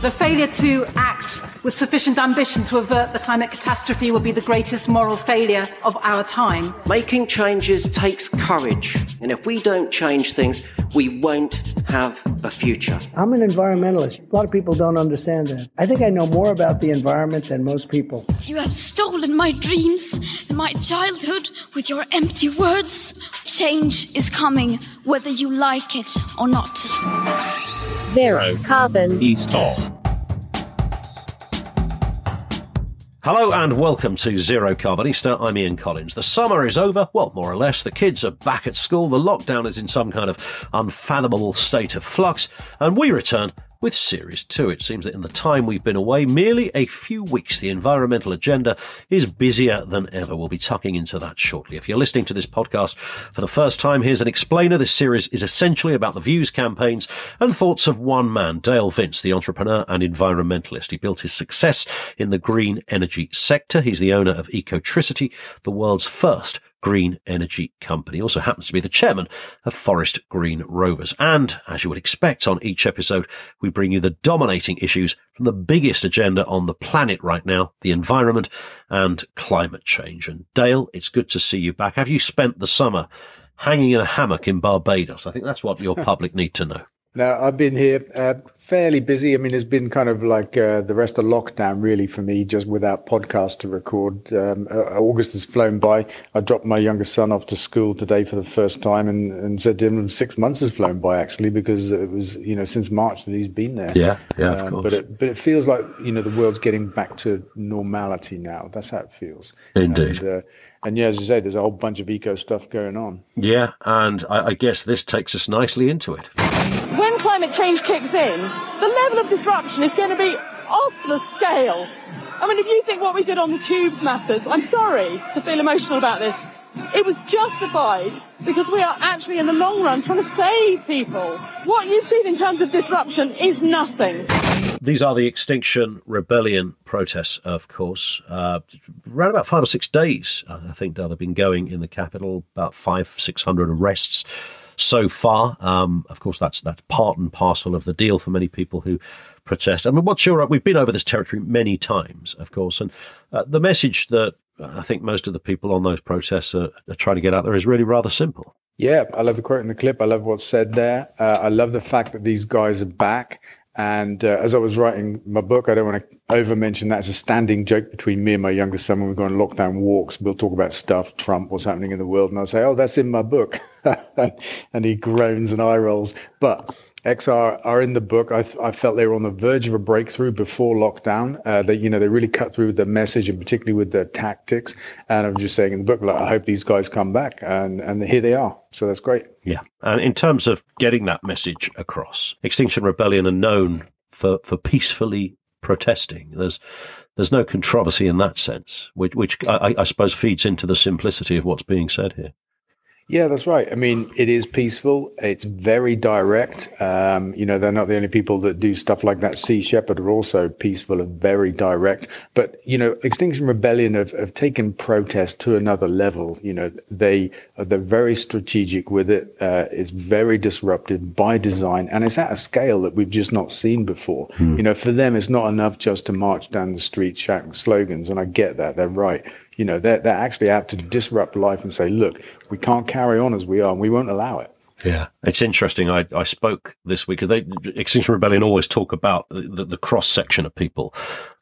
The failure to act with sufficient ambition to avert the climate catastrophe will be the greatest moral failure of our time. Making changes takes courage, and if we don't change things, we won't have a future. I'm an environmentalist. A lot of people don't understand that. I think I know more about the environment than most people. You have stolen my dreams and my childhood with your empty words. Change is coming, whether you like it or not. Zero carbon. East off. Hello and welcome to Zero Carbonista. I'm Ian Collins. The summer is over, well, more or less. The kids are back at school. The lockdown is in some kind of unfathomable state of flux, and we return with Series 2. It seems that in the time we've been away, merely a few weeks, the environmental agenda is busier than ever. We'll be tucking into that shortly. If you're listening to this podcast for the first time, here's an explainer. This series is essentially about the views, campaigns, and thoughts of one man, Dale Vince, the entrepreneur and environmentalist. He built his success in the green energy sector. He's the owner of Ecotricity, the world's first green energy company. Also happens to be the chairman of Forest Green Rovers. And as you would expect on each episode, we bring you the dominating issues from the biggest agenda on the planet right now, the environment and climate change. And Dale, it's good to see you back. Have you spent the summer hanging in a hammock in Barbados? I think that's what your public need to know. No, I've been here uh, fairly busy. I mean, it's been kind of like uh, the rest of lockdown, really, for me, just without podcasts to record. Um, uh, August has flown by. I dropped my youngest son off to school today for the first time and, and said to him, six months has flown by, actually, because it was, you know, since March that he's been there. Yeah, yeah, of Um, course. But it, but it feels like, you know, the world's getting back to normality now. That's how it feels. Indeed. And, uh, and yeah, as you say, there's a whole bunch of eco stuff going on. Yeah, and I, I guess this takes us nicely into it. Climate change kicks in, the level of disruption is going to be off the scale. I mean, if you think what we did on the tubes matters, I'm sorry to feel emotional about this. It was justified because we are actually in the long run trying to save people. What you've seen in terms of disruption is nothing. These are the Extinction Rebellion protests, of course. Uh, around about five or six days, I think, now they've been going in the capital. About five, six hundred arrests so far. Um, of course, that's that's part and parcel of the deal for many people who protest. I mean, what's your? We've been over this territory many times, of course, and uh, the message that I think most of the people on those protests are, are trying to get out there is really rather simple. Yeah, I love the quote in the clip. I love what's said there. Uh, I love the fact that these guys are back. And uh, as I was writing my book, I don't want to over mention that as a standing joke between me and my youngest son when we go on lockdown walks. We'll talk about stuff, Trump, what's happening in the world. And I'll say, oh, that's in my book. and he groans and eye rolls. But XR are in the book. I, I felt they were on the verge of a breakthrough before lockdown. Uh, they, you know, they really cut through the message and particularly with the tactics. And I'm just saying in the book, like, I hope these guys come back. And, and here they are. So that's great. Yeah. And in terms of getting that message across, Extinction Rebellion are known for, for peacefully protesting. There's there's no controversy in that sense, which, which I, I suppose feeds into the simplicity of what's being said here. Yeah, that's right. I mean, it is peaceful. It's very direct. Um, you know, they're not the only people that do stuff like that. Sea Shepherd are also peaceful and very direct. But, you know, Extinction Rebellion have, have taken protest to another level. You know, they, they're very strategic with it. Uh, it's very disruptive by design and it's at a scale that we've just not seen before. You know, for them, it's not enough just to march down the street shouting slogans. And I get that. They're right. You know, they're, they're actually out to disrupt life and say, look, we can't carry on as we are and we won't allow it. Yeah, it's interesting. I, I spoke this week because Extinction Rebellion always talk about the, the, cross section of people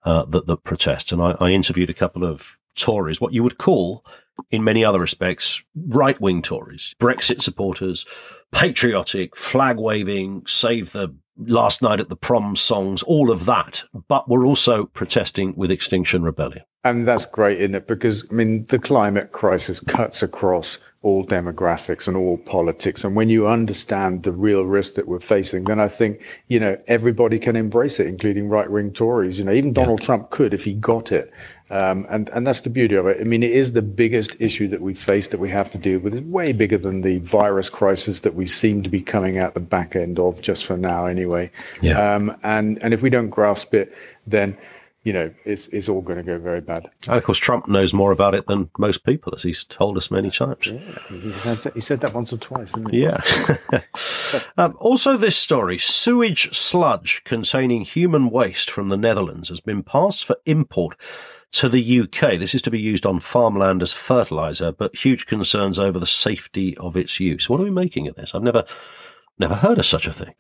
uh, that that protest, and I, I interviewed a couple of Tories, what you would call, in many other respects, right wing Tories, Brexit supporters, patriotic, flag waving, save the last night at the prom songs, all of that, but we're also protesting with Extinction Rebellion. And that's great, isn't it? Because, I mean, the climate crisis cuts across all demographics and all politics. And when you understand the real risk that we're facing, then I think, you know, everybody can embrace it, including right wing Tories. You know, even Donald Trump could if he got it. Um, and, and that's the beauty of it. I mean, it is the biggest issue that we face that we have to deal with. It's way bigger than the virus crisis that we seem to be coming out the back end of just for now, anyway. Yeah. Um, and, and if we don't grasp it, then, you know, it's it's all going to go very bad. And of course, Trump knows more about it than most people, as he's told us many times. Yeah, he said, he said that once or twice? Yeah. um, also, this story sewage sludge containing human waste from the Netherlands has been passed for import to the UK. This is to be used on farmland as fertilizer, but huge concerns over the safety of its use. What are we making of this? I've never, never heard of such a thing.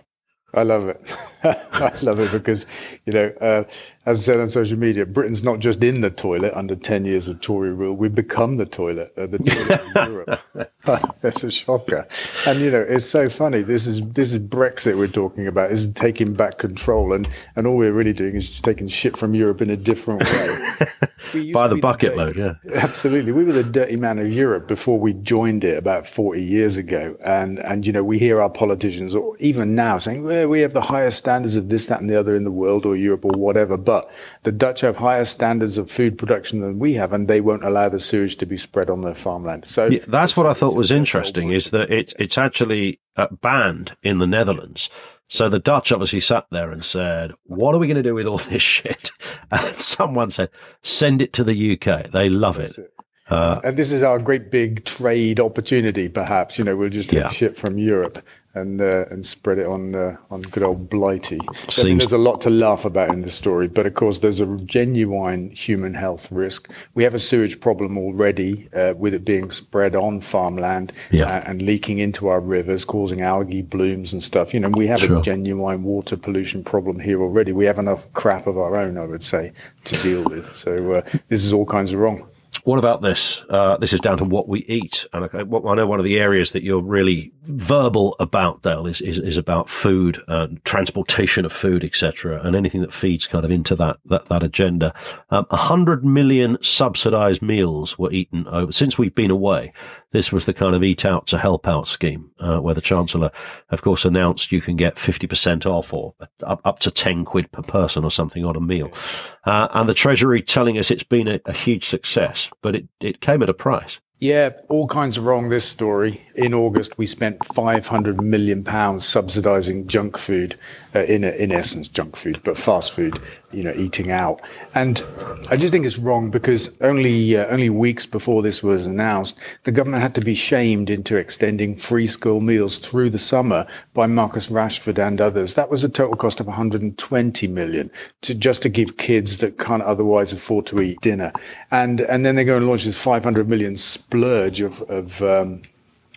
I love it. I love it because, you know, uh, as I said on social media, Britain's not just in the toilet under 10 years of Tory rule. We've become the toilet, uh, the toilet of Europe. That's a shocker. And, you know, it's so funny. This is this is Brexit we're talking about. This is taking back control. And, and all we're really doing is just taking shit from Europe in a different way. By the bucket the load, yeah. Absolutely. We were the dirty man of Europe before we joined it about 40 years ago. And, and you know, we hear our politicians, or even now, saying, well, we have the highest standards of this, that, and the other in the world or Europe or whatever. But but the Dutch have higher standards of food production than we have, and they won't allow the sewage to be spread on their farmland. So yeah, that's what I thought was interesting is that it, it's actually uh, banned in the Netherlands. So the Dutch obviously sat there and said, "What are we going to do with all this shit?" And someone said, "Send it to the UK. They love it." it. Uh, and this is our great big trade opportunity, perhaps. You know, we'll just take yeah. shit from Europe and uh, and spread it on uh, on good old Blighty. I mean, there's a lot to laugh about in the story, but of course, there's a genuine human health risk. We have a sewage problem already uh, with it being spread on farmland yeah. Uh, and leaking into our rivers, causing algae blooms and stuff. You know, we have sure. a genuine water pollution problem here already. We have enough crap of our own, I would say, to deal with. So uh, this is all kinds of wrong. What about this? Uh, this is down to what we eat. And I, I, know one of the areas that you're really verbal about, Dale, is, is, is about food and transportation of food, etc., and anything that feeds kind of into that, that, that agenda. Um, 100 million subsidized meals were eaten over, since we've been away. This was the kind of eat out to help out scheme, uh, where the Chancellor, of course, announced you can get 50% off or up, up to 10 quid per person or something on a meal. Uh, and the Treasury telling us it's been a, a huge success, but it, it came at a price. Yeah, all kinds of wrong. This story. In August, we spent 500 million pounds subsidising junk food, uh, in in essence, junk food, but fast food. You know, eating out. And I just think it's wrong because only uh, only weeks before this was announced, the government had to be shamed into extending free school meals through the summer by Marcus Rashford and others. That was a total cost of 120 million to just to give kids that can't otherwise afford to eat dinner. And and then they go and launch this 500 million splurge of, of um,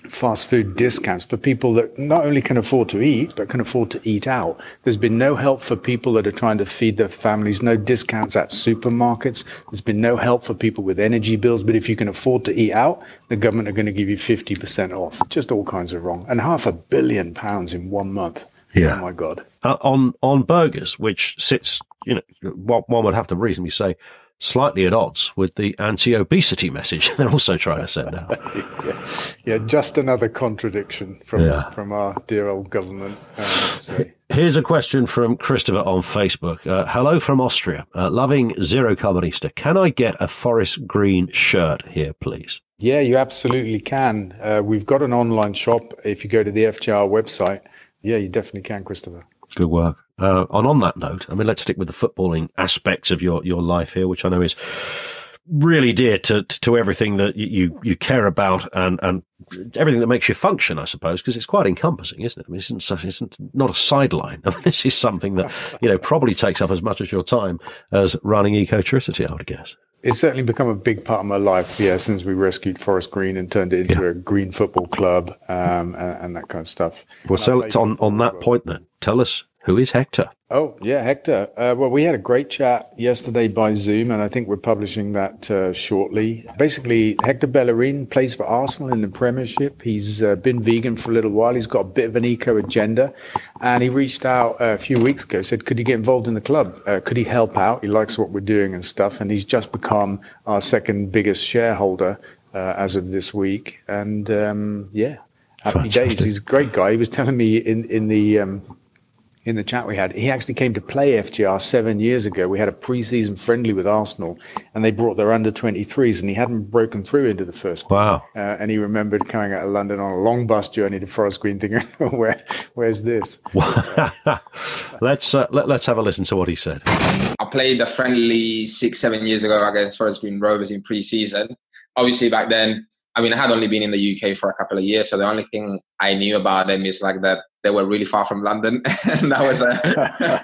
fast food discounts for people that not only can afford to eat, but can afford to eat out. There's been no help for people that are trying to feed their families, no discounts at supermarkets. There's been no help for people with energy bills. But if you can afford to eat out, the government are going to give you 50% off. Just all kinds of wrong. And half a billion pounds in one month. Yeah. Oh my God. Uh, on, on burgers, which sits, you know, one would have to reasonably say, slightly at odds with the anti-obesity message they're also trying to send out. yeah. yeah, just another contradiction from yeah. from our dear old government. Here's a question from Christopher on Facebook. Uh, hello from Austria. Uh, loving Zero Carbonista. Can I get a forest green shirt here, please? Yeah, you absolutely can. Uh, we've got an online shop. If you go to the FGR website, yeah, you definitely can, Christopher. Good work. Uh, and on that note, I mean, let's stick with the footballing aspects of your, your life here, which I know is really dear to, to everything that you, you care about and, and everything that makes you function, I suppose, because it's quite encompassing, isn't it? I mean, it's, it's not a sideline. I mean, this is something that, you know, probably takes up as much of your time as running Ecotricity, I would guess. It's certainly become a big part of my life, yeah, since we rescued Forest Green and turned it into yeah. a green football club um, and, and, that kind of stuff. Well, so on, on that point then, tell us who is Hector? Oh, yeah, Hector. Uh, well, we had a great chat yesterday by Zoom, and I think we're publishing that uh, shortly. Basically, Hector Bellerin plays for Arsenal in the Premiership. He's uh, been vegan for a little while. He's got a bit of an eco agenda, and he reached out a few weeks ago, said, Could he get involved in the club? Uh, could he help out? He likes what we're doing and stuff, and he's just become our second biggest shareholder uh, as of this week. And um, yeah, happy Fantastic. days. He's a great guy. He was telling me in, in the. Um, in the chat we had, he actually came to play FGR seven years ago. We had a pre-season friendly with Arsenal, and they brought their under 23s, and he hadn't broken through into the first. Wow! Uh, and he remembered coming out of London on a long bus journey to Forest Green, thinking, "Where, where's this?" let's uh, let, let's have a listen to what he said. I played a friendly six, seven years ago against Forest Green Rovers in pre-season. Obviously, back then, I mean, I had only been in the UK for a couple of years, so the only thing I knew about them is like that they were really far from London, and that was a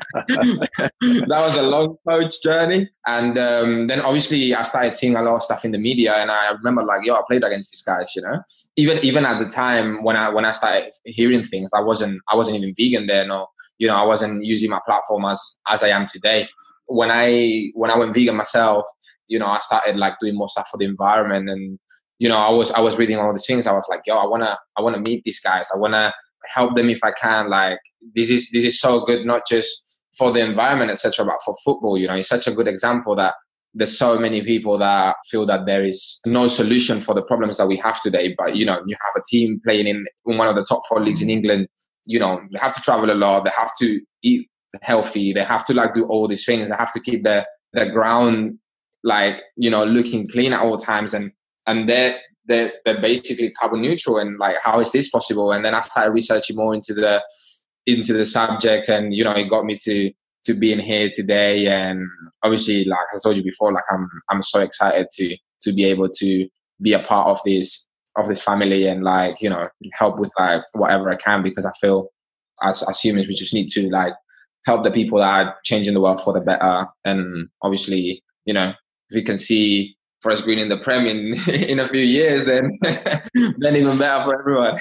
that was a long coach journey. And um, then obviously I started seeing a lot of stuff in the media, and I remember like, yo, I played against these guys, you know. Even even at the time when I when I started hearing things, I wasn't I wasn't even vegan then, or you know, I wasn't using my platform as as I am today. When I when I went vegan myself, you know, I started like doing more stuff for the environment and you know, I was I was reading all these things. I was like, yo, I wanna I wanna meet these guys. I wanna help them if I can. Like this is this is so good, not just for the environment, etc., but for football. You know, it's such a good example that there's so many people that feel that there is no solution for the problems that we have today. But you know, you have a team playing in, in one of the top four leagues in England. You know, they have to travel a lot. They have to eat healthy. They have to like do all these things. They have to keep their their ground like you know looking clean at all times and and they're they're, they're basically carbon neutral and like how is this possible? And then i started researching more into the into the subject and you know it got me to to being here today. And obviously like i told you before like i'm i'm so excited to to be able to be a part of this of this family and like you know help with like whatever i can because i feel as, as humans we just need to like help the people that are changing the world for the better. And obviously you know if we can see Forest Green in the Prem in, in a few years, then then even better for everyone.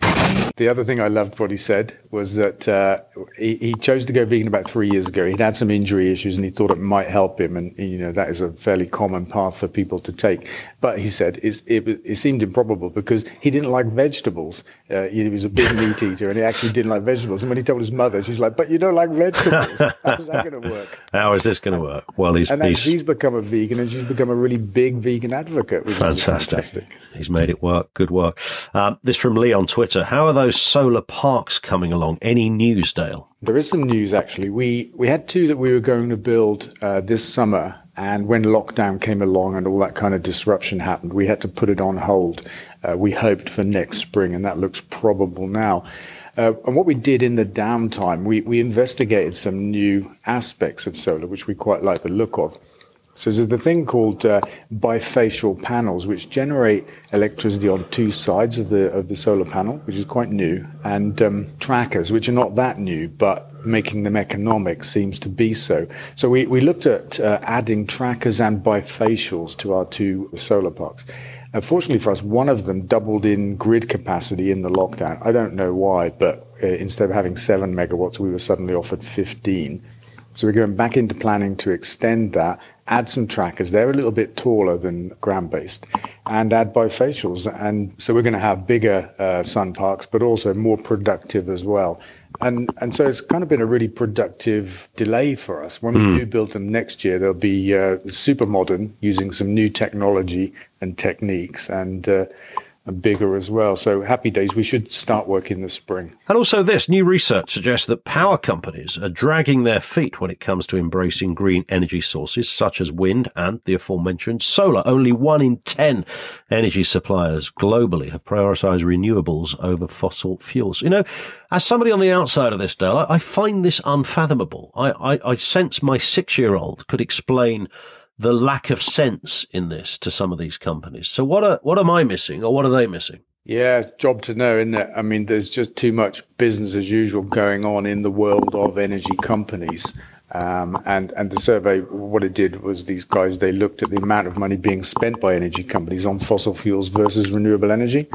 the other thing I loved what he said was that uh, he, he, chose to go vegan about three years ago. He'd had some injury issues and he thought it might help him. And, you know, that is a fairly common path for people to take. But he said it, it seemed improbable because he didn't like vegetables. Uh, he was a big meat eater and he actually didn't like vegetables. And when he told his mother, she's like, but you don't like vegetables. How's that going to work? How is this going to work? Well, he's, and he's... she's become a vegan and she's become a really big vegan advocate. Fantastic. fantastic. He's made it work. Good work. Um, this from Lee on Twitter. How are those solar parks coming along? Any news, Dale? There is some news actually. We we had two that we were going to build uh, this summer, and when lockdown came along and all that kind of disruption happened, we had to put it on hold. Uh, we hoped for next spring, and that looks probable now. Uh, and what we did in the downtime, we, we investigated some new aspects of solar, which we quite like the look of. So there's the thing called uh, bifacial panels, which generate electricity on two sides of the of the solar panel, which is quite new, and um, trackers, which are not that new, but making them economic seems to be so. So we, we looked at uh, adding trackers and bifacials to our two solar parks. Unfortunately for us, one of them doubled in grid capacity in the lockdown. I don't know why, but uh, instead of having seven megawatts, we were suddenly offered 15. So we're going back into planning to extend that add some trackers. They're a little bit taller than ground based and add bifacials. And so we're going to have bigger uh, sun parks, but also more productive as well. And, and so it's kind of been a really productive delay for us. When mm. we do build them next year, they'll be uh, super modern using some new technology and techniques. And, uh, and bigger as well. So happy days. We should start work in the spring. And also this new research suggests that power companies are dragging their feet when it comes to embracing green energy sources such as wind and the aforementioned solar. Only one in 10 energy suppliers globally have prioritized renewables over fossil fuels. You know, as somebody on the outside of this, Dale, I, find this unfathomable. I, I, I sense my six year old could explain the lack of sense in this to some of these companies. So what are what am I missing, or what are they missing? Yeah, it's job to know, isn't it? I mean, there's just too much business as usual going on in the world of energy companies. Um, and and the survey, what it did was these guys they looked at the amount of money being spent by energy companies on fossil fuels versus renewable energy,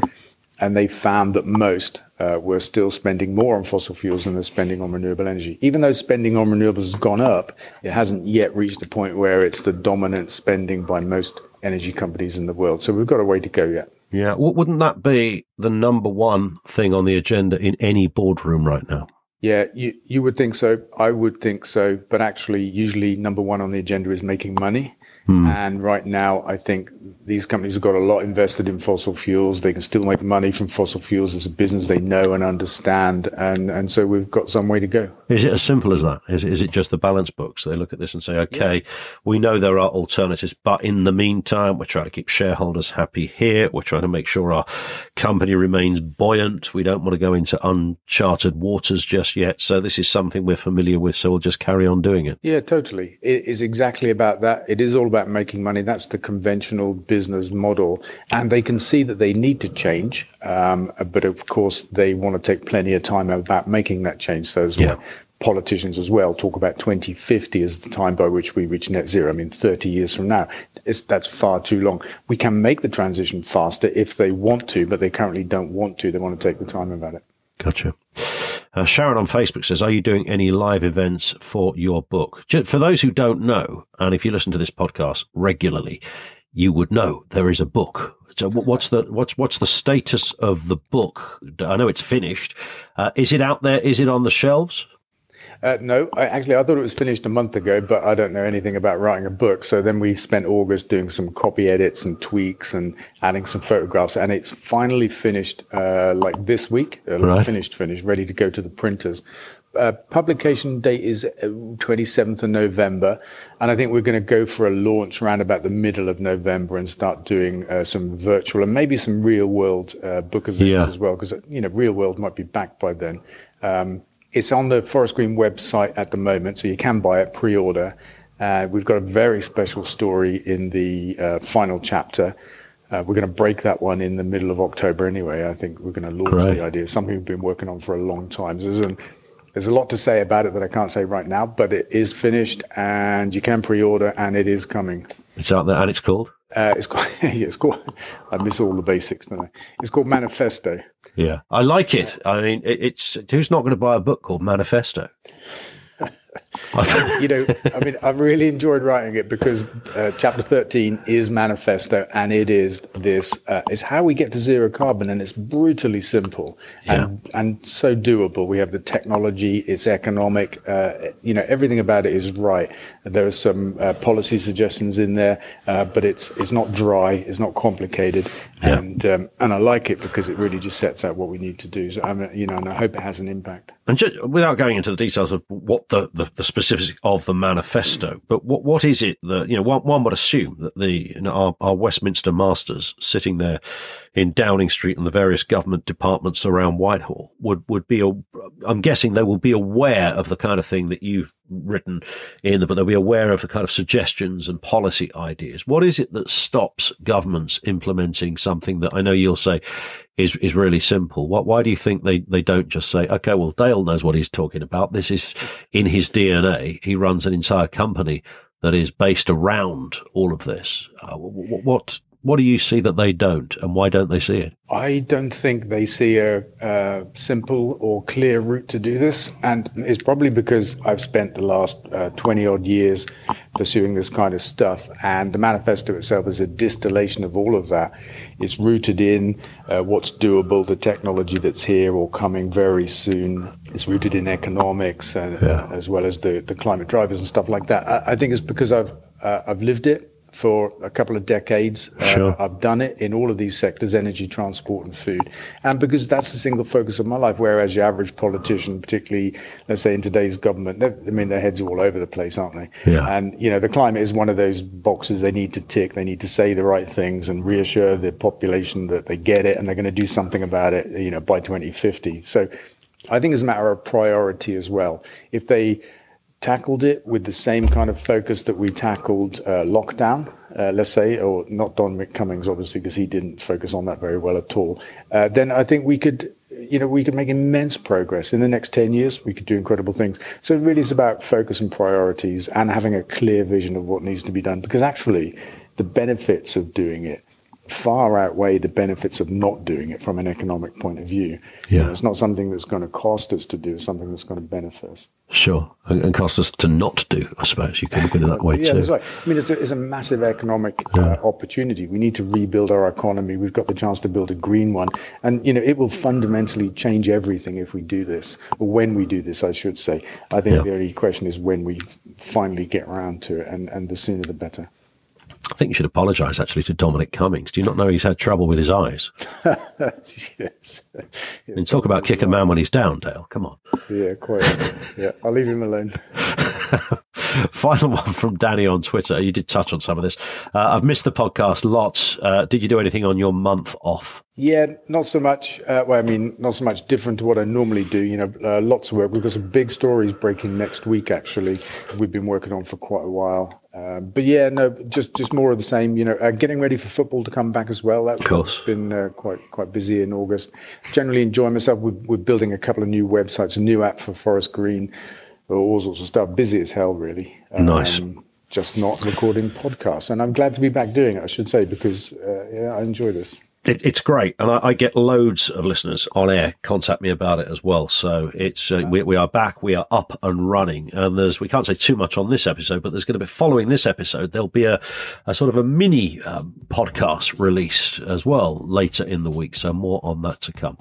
and they found that most uh, were still spending more on fossil fuels than they're spending on renewable energy. Even though spending on renewables has gone up, it hasn't yet reached the point where it's the dominant spending by most energy companies in the world. So we've got a way to go yet. Yeah, wouldn't that be the number one thing on the agenda in any boardroom right now? Yeah, you, you would think so. I would think so. But actually, usually number one on the agenda is making money. Hmm. And right now, I think these companies have got a lot invested in fossil fuels. They can still make money from fossil fuels as a business they know and understand. And, and so we've got some way to go. Is it as simple as that? Is, is it just the balance books? They look at this and say, okay, yeah. we know there are alternatives, but in the meantime, we're trying to keep shareholders happy here. We're trying to make sure our company remains buoyant. We don't want to go into uncharted waters just yet. So this is something we're familiar with. So we'll just carry on doing it. Yeah, totally. It is exactly about that. It is all about making money. That's the conventional business model. And they can see that they need to change. Um, but of course, they want to take plenty of time about making that change. So as yeah. well politicians as well talk about 2050 as the time by which we reach net zero. I mean, 30 years from now, that's far too long. We can make the transition faster if they want to, but they currently don't want to. They want to take the time about it. Gotcha. Uh, Sharon on Facebook says, Are you doing any live events for your book? For those who don't know, and if you listen to this podcast regularly, you would know there is a book. So what's the what's what's the status of the book? I know it's finished. Uh, is it out there? Is it on the shelves? Uh, no, I, actually, I thought it was finished a month ago, but I don't know anything about writing a book. So then we spent August doing some copy edits and tweaks and adding some photographs, and it's finally finished uh, like this week. Uh, right. Finished, finished, ready to go to the printers. Uh, publication date is 27th uh, of November, and I think we're going to go for a launch around about the middle of November and start doing uh, some virtual and maybe some real world uh, book events yeah. as well, because you know real world might be back by then. Um, it's on the Forest Green website at the moment, so you can buy it pre-order. Uh, we've got a very special story in the uh, final chapter. Uh, we're going to break that one in the middle of October anyway. I think we're going to launch the idea. It's something we've been working on for a long time. So there's, an, there's a lot to say about it that I can't say right now, but it is finished and you can pre-order and it is coming. It's out there and it's called? Uh, it's called, yeah, it's called, I miss all the basics, don't I? It's called Manifesto. Yeah. I like it. I mean, it, it's, who's not going to buy a book called Manifesto? you know, I mean, I've really enjoyed writing it because uh, chapter 13 is manifesto and it is this, uh, it's how we get to zero carbon and it's brutally simple and, yeah. and so doable. We have the technology, it's economic, uh, you know, everything about it is right. There are some uh, policy suggestions in there, uh, but it's, it's not dry, it's not complicated. Yeah. And, um, and I like it because it really just sets out what we need to do. So, I mean, you know, and I hope it has an impact. And just, without going into the details of what the, the, the, specifics of the manifesto, but what what is it that you know? One, one would assume that the you know, our, our Westminster masters sitting there in Downing Street and the various government departments around Whitehall would would be. A, I'm guessing they will be aware of the kind of thing that you've written in but they'll be aware of the kind of suggestions and policy ideas. What is it that stops governments implementing something that I know you'll say is is really simple. What, why do you think they, they don't just say, okay, well, Dale knows what he's talking about. This is in his DNA. He runs an entire company that is based around all of this. Uh, what what do you see that they don't, and why don't they see it? I don't think they see a, a simple or clear route to do this, and it's probably because I've spent the last uh, twenty odd years pursuing this kind of stuff, and the manifesto itself is a distillation of all of that. It's rooted in uh, what's doable, the technology that's here or coming very soon. It's rooted in economics, and, yeah. uh, as well as the the climate drivers and stuff like that. I, I think it's because I've uh, I've lived it for a couple of decades. Uh, sure. Uh, I've done it in all of these sectors energy, transport, and food. And because that's the single focus of my life, whereas your average politician, particularly, let's say in today's government, I mean, their heads are all over the place, aren't they? Yeah. And, you know, the climate is one of those boxes they need to tick. They need to say the right things and reassure the population that they get it and they're going to do something about it, you know, by 2050. So I think it's a matter of priority as well. If they, tackled it with the same kind of focus that we tackled uh, lockdown, uh, let's say, or not Dominic Cummings, obviously, because he didn't focus on that very well at all, uh, then I think we could, you know, we could make immense progress in the next 10 years. We could do incredible things. So it really is about focus and priorities and having a clear vision of what needs to be done, because actually, the benefits of doing it far outweigh the benefits of not doing it from an economic point of view. Yeah. You know, it's not something that's going to cost us to do, it's something that's going to benefit us. Sure. And, cost us to not do, I suppose. You could look at it that way yeah, too. That's right. I mean, it's a, it's a massive economic yeah. uh, opportunity. We need to rebuild our economy. We've got the chance to build a green one. And, you know, it will fundamentally change everything if we do this, or when we do this, I should say. I think yeah. the only question is when we finally get around to it, and, and the sooner the better. Think you should apologise actually to Dominic Cummings. Do you not know he's had trouble with his eyes? yes. I mean, talk about kick a man when he's down, Dale. Come on. Yeah, quite. yeah, I'll leave him alone. Final one from Danny on Twitter. You did touch on some of this. Uh, I've missed the podcast lots. Uh, did you do anything on your month off? Yeah, not so much. Uh, well, I mean, not so much different to what I normally do. You know, uh, lots of work. We've got some big stories breaking next week. Actually, we've been working on for quite a while. Uh, but yeah, no, just just more of the same. You know, uh, getting ready for football to come back as well. That's of course. been uh, quite quite busy in August. Generally enjoying myself. We're, we're building a couple of new websites, a new app for Forest Green, all sorts of stuff. Busy as hell, really. Nice. Um, just not recording podcasts, and I'm glad to be back doing it. I should say because uh, yeah, I enjoy this. It, it's great, and I, I, get loads of listeners on air contact me about it as well. So it's uh, we, we, are back, we are up and running, and there's we can't say too much on this episode, but there's going to be following this episode there'll be a, a sort of a mini um, podcast released as well later in the week. So more on that to come.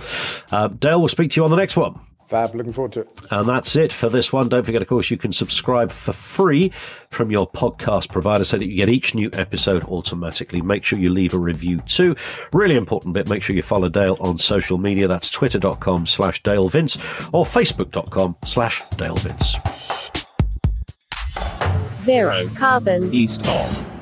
Uh, Dale, we'll speak to you on the next one. Fab, looking forward to it. And that's it for this one. Don't forget, of course, you can subscribe for free from your podcast provider so that you get each new episode automatically. Make sure you leave a review too. Really important bit, make sure you follow Dale on social media. That's twitter.com slash Dale Vince or facebook.com slash Dale Vince. Zero carbon east of.